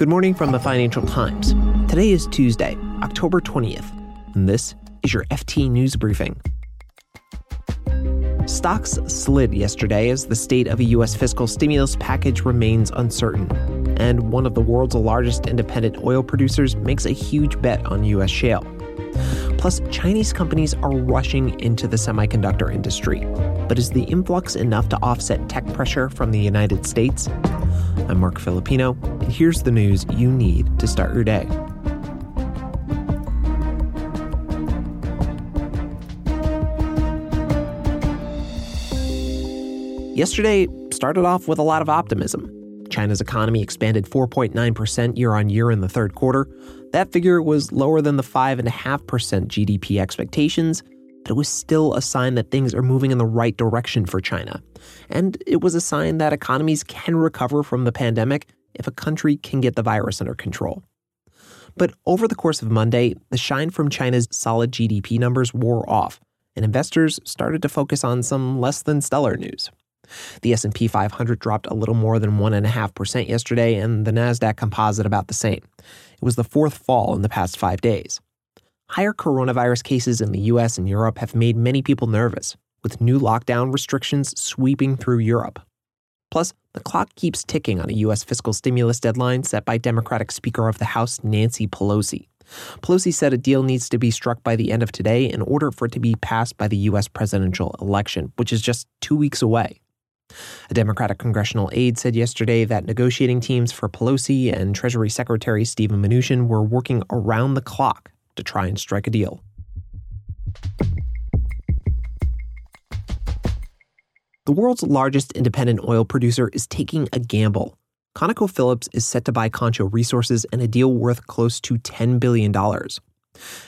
Good morning from the Financial Times. Today is Tuesday, October 20th, and this is your FT News Briefing. Stocks slid yesterday as the state of a U.S. fiscal stimulus package remains uncertain. And one of the world's largest independent oil producers makes a huge bet on U.S. shale. Plus, Chinese companies are rushing into the semiconductor industry. But is the influx enough to offset tech pressure from the United States? I'm Marc Filippino, and here's the news you need to start your day. Yesterday started off with a lot of optimism. China's economy expanded 4.9% year on year in the third quarter. That figure was lower than the 5.5% GDP expectations, but it was still a sign that things are moving in the right direction for China. And it was a sign that economies can recover from the pandemic if a country can get the virus under control. But over the course of Monday, the shine from China's solid GDP numbers wore off, and investors started to focus on some less than stellar news. The S&P 500 dropped a little more than 1.5% yesterday, and the Nasdaq Composite about the same. It was the fourth fall in the past five days. Higher coronavirus cases in the US and Europe have made many people nervous, with new lockdown restrictions sweeping through Europe. Plus, the clock keeps ticking on a U.S. fiscal stimulus deadline set by Democratic Speaker of the House Nancy Pelosi. Pelosi said a deal needs to be struck by the end of today in order for it to be passed by the U.S. presidential election, which is just two weeks away. A Democratic congressional aide said yesterday that negotiating teams for Pelosi and Treasury Secretary Steven Mnuchin were working around the clock to try and strike a deal. The world's largest independent oil producer is taking a gamble. ConocoPhillips is set to buy Concho Resources in a deal worth close to $10 billion.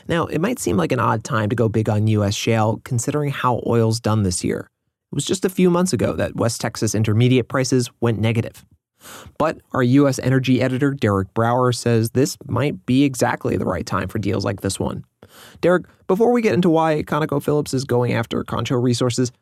Now, it might seem like an odd time to go big on U.S. shale, considering how oil's done this year. It was just a few months ago that West Texas intermediate prices went negative. But our U.S. energy editor, Derek Brower, says this might be exactly the right time for deals like this one. Derek, before we get into why ConocoPhillips is going after Concho Resources,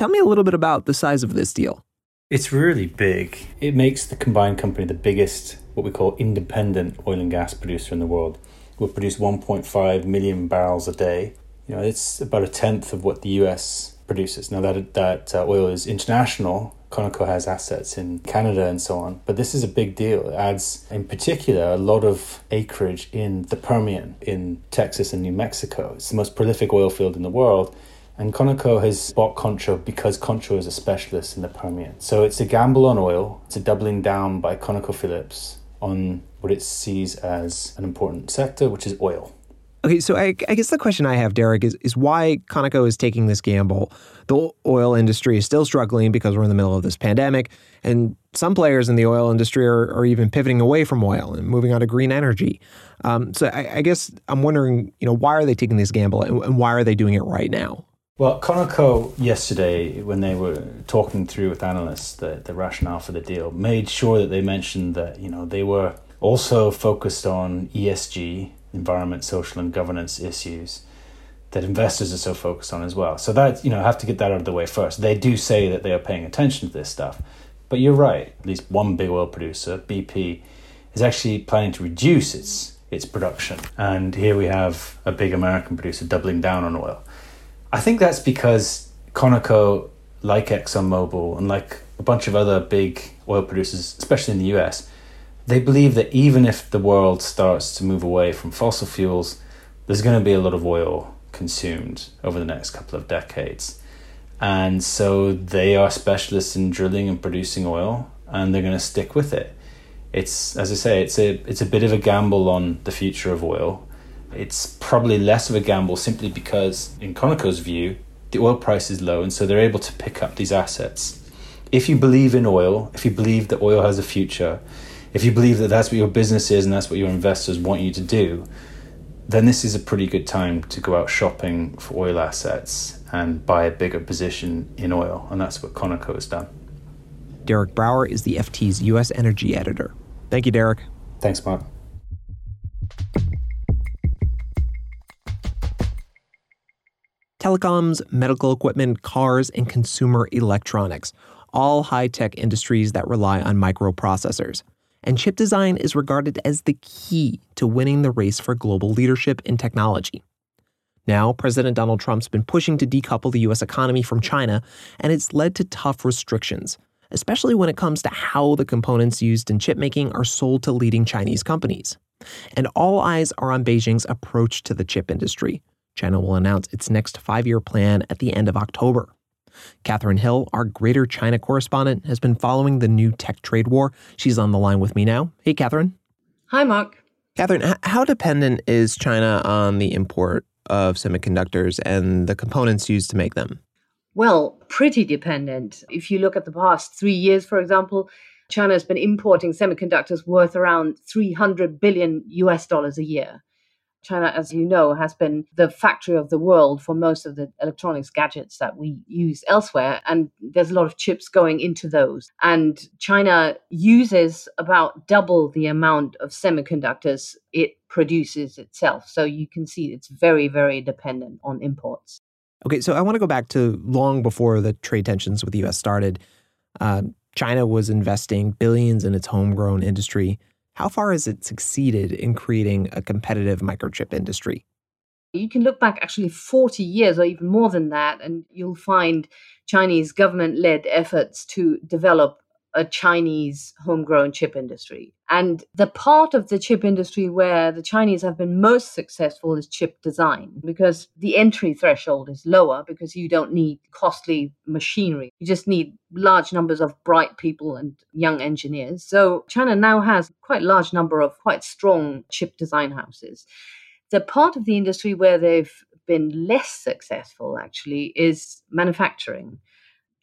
Tell me a little bit about the size of this deal. It's really big. It makes the combined company the biggest, what we call independent oil and gas producer in the world. We'll produce 1.5 million barrels a day. You know, it's about a tenth of what the US produces. Now that that uh, oil is international, Conoco has assets in Canada and so on, but this is a big deal. It adds, in particular, a lot of acreage in the Permian in Texas and New Mexico. It's the most prolific oil field in the world and Conoco has bought Concho because Concho is a specialist in the Permian. So it's a gamble on oil. It's a doubling down by ConocoPhillips on what it sees as an important sector, which is oil. Okay, so I, I, guess the question I have, Derek, is, is why Conoco is taking this gamble. The oil industry is still struggling because we're in the middle of this pandemic, and some players in the oil industry are, are even pivoting away from oil and moving on to green energy. Um, so I, I, guess I'm wondering, you know, why are they taking this gamble, and, and why are they doing it right now? Well, Conoco yesterday, when they were talking through with analysts the, the rationale for the deal, made sure that they mentioned that you know they were also focused on ESG, environment, social, and governance issues that investors are so focused on as well. So that you know, have to get that out of the way first. They do say that they are paying attention to this stuff, but you're right. At least one big oil producer, BP, is actually planning to reduce its its production, and here we have a big American producer doubling down on oil. I think that's because Conoco, like ExxonMobil and like a bunch of other big oil producers, especially in the US, they believe that even if the world starts to move away from fossil fuels, there's going to be a lot of oil consumed over the next couple of decades. And so they are specialists in drilling and producing oil, and they're going to stick with it. It's, as I say, it's a, it's a bit of a gamble on the future of oil it's probably less of a gamble simply because, in Conoco's view, the oil price is low and so they're able to pick up these assets. If you believe in oil, if you believe that oil has a future, if you believe that that's what your business is and that's what your investors want you to do, then this is a pretty good time to go out shopping for oil assets and buy a bigger position in oil. And that's what Conoco has done. Derek Brower is the FT's U.S. energy editor. Thank you, Derek. Thanks, Marc. telecoms, medical equipment, cars, and consumer electronics, all high tech industries that rely on microprocessors. And chip design is regarded as the key to winning the race for global leadership in technology. Now, President Donald Trump's been pushing to decouple the U.S. economy from China, and it's led to tough restrictions, especially when it comes to how the components used in chip making are sold to leading Chinese companies. And all eyes are on Beijing's approach to the chip industry. China will announce its next five year plan at the end of October. Kathrin Hille, our Greater China correspondent, has been following the new tech trade war. She's on the line with me now. Hey, Kathrin. Hi, Marc. Kathrin, how dependent is China on the import of semiconductors and the components used to make them? Well, pretty dependent. If you look at the past three years, for example, China has been importing semiconductors worth around 300 billion US dollars a year. China, as you know, has been the factory of the world for most of the electronics gadgets that we use elsewhere. And there's a lot of chips going into those. And China uses about double the amount of semiconductors it produces itself. So you can see it's very, very dependent on imports. Okay, so I want to go back to long before the trade tensions with the US started. Uh, China was investing billions in its homegrown industry. How far has it succeeded in creating a competitive microchip industry? You can look back actually 40 years or even more than that, and you'll find Chinese government led efforts to develop a Chinese homegrown chip industry. And the part of the chip industry where the Chinese have been most successful is chip design because the entry threshold is lower because you don't need costly machinery. You just need large numbers of bright people and young engineers. So China now has quite a large number of quite strong chip design houses. The part of the industry where they've been less successful actually is manufacturing.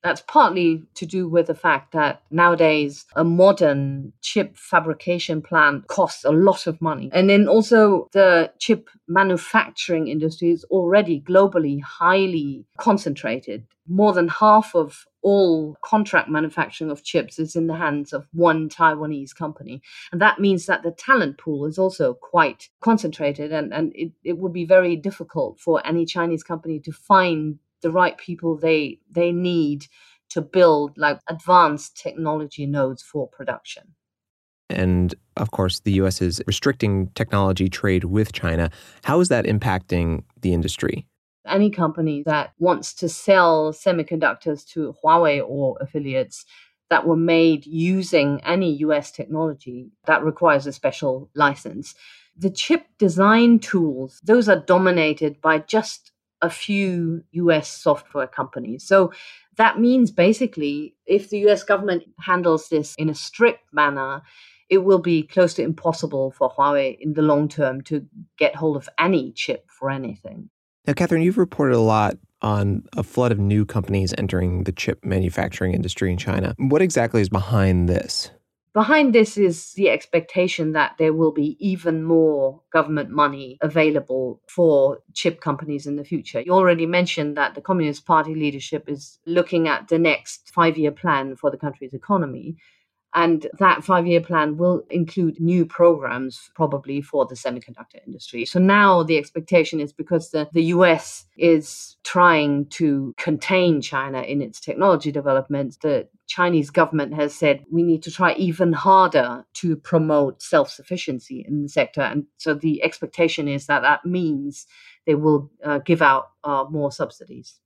That's partly to do with the fact that nowadays a modern chip fabrication plant costs a lot of money. And then also the chip manufacturing industry is already globally highly concentrated. More than half of all contract manufacturing of chips is in the hands of one Taiwanese company. And that means that the talent pool is also quite concentrated and, and it, it would be very difficult for any Chinese company to find the right people they they need to build like advanced technology nodes for production. And of course, the US is restricting technology trade with China. How is that impacting the industry? Any company that wants to sell semiconductors to Huawei or affiliates that were made using any US technology, that requires a special license. The chip design tools, those are dominated by just a few US software companies. So that means basically, if the US government handles this in a strict manner, it will be close to impossible for Huawei in the long term to get hold of any chip for anything. Now, Kathrin, you've reported a lot on a flood of new companies entering the chip manufacturing industry in China. What exactly is behind this? Behind this is the expectation that there will be even more government money available for chip companies in the future. You already mentioned that the Communist Party leadership is looking at the next five year plan for the country's economy. And that five year plan will include new programs, probably for the semiconductor industry. So now the expectation is because the, the US is trying to contain China in its technology development, the Chinese government has said we need to try even harder to promote self sufficiency in the sector. And so the expectation is that that means they will uh, give out uh, more subsidies.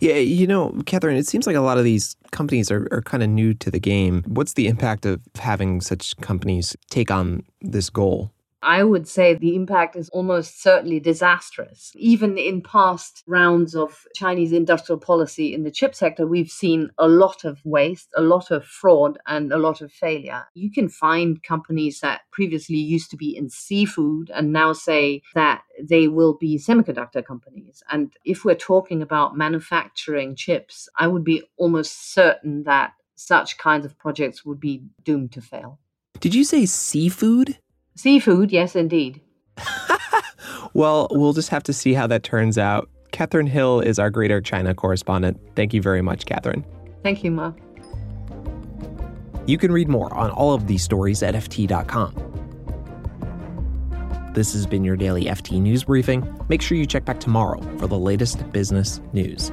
Yeah, you know, Kathrin, it seems like a lot of these companies are, are kind of new to the game. What's the impact of having such companies take on this goal? I would say the impact is almost certainly disastrous. Even in past rounds of Chinese industrial policy in the chip sector, we've seen a lot of waste, a lot of fraud, and a lot of failure. You can find companies that previously used to be in seafood and now say that they will be semiconductor companies. And if we're talking about manufacturing chips, I would be almost certain that such kinds of projects would be doomed to fail. Did you say seafood? Seafood, yes, indeed. well, we'll just have to see how that turns out. Kathrin Hille is our Greater China correspondent. Thank you very much, Kathrin. Thank you, Marc. You can read more on all of these stories at FT.com. This has been your daily FT News Briefing. Make sure you check back tomorrow for the latest business news.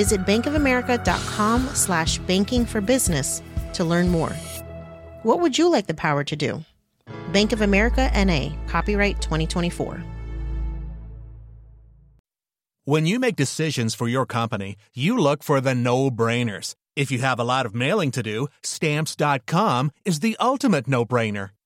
Visit bankofamerica.com slash banking for business to learn more. What would you like the power to do? Bank of America NA, copyright 2024. When you make decisions for your company, you look for the no brainers. If you have a lot of mailing to do, stamps.com is the ultimate no brainer.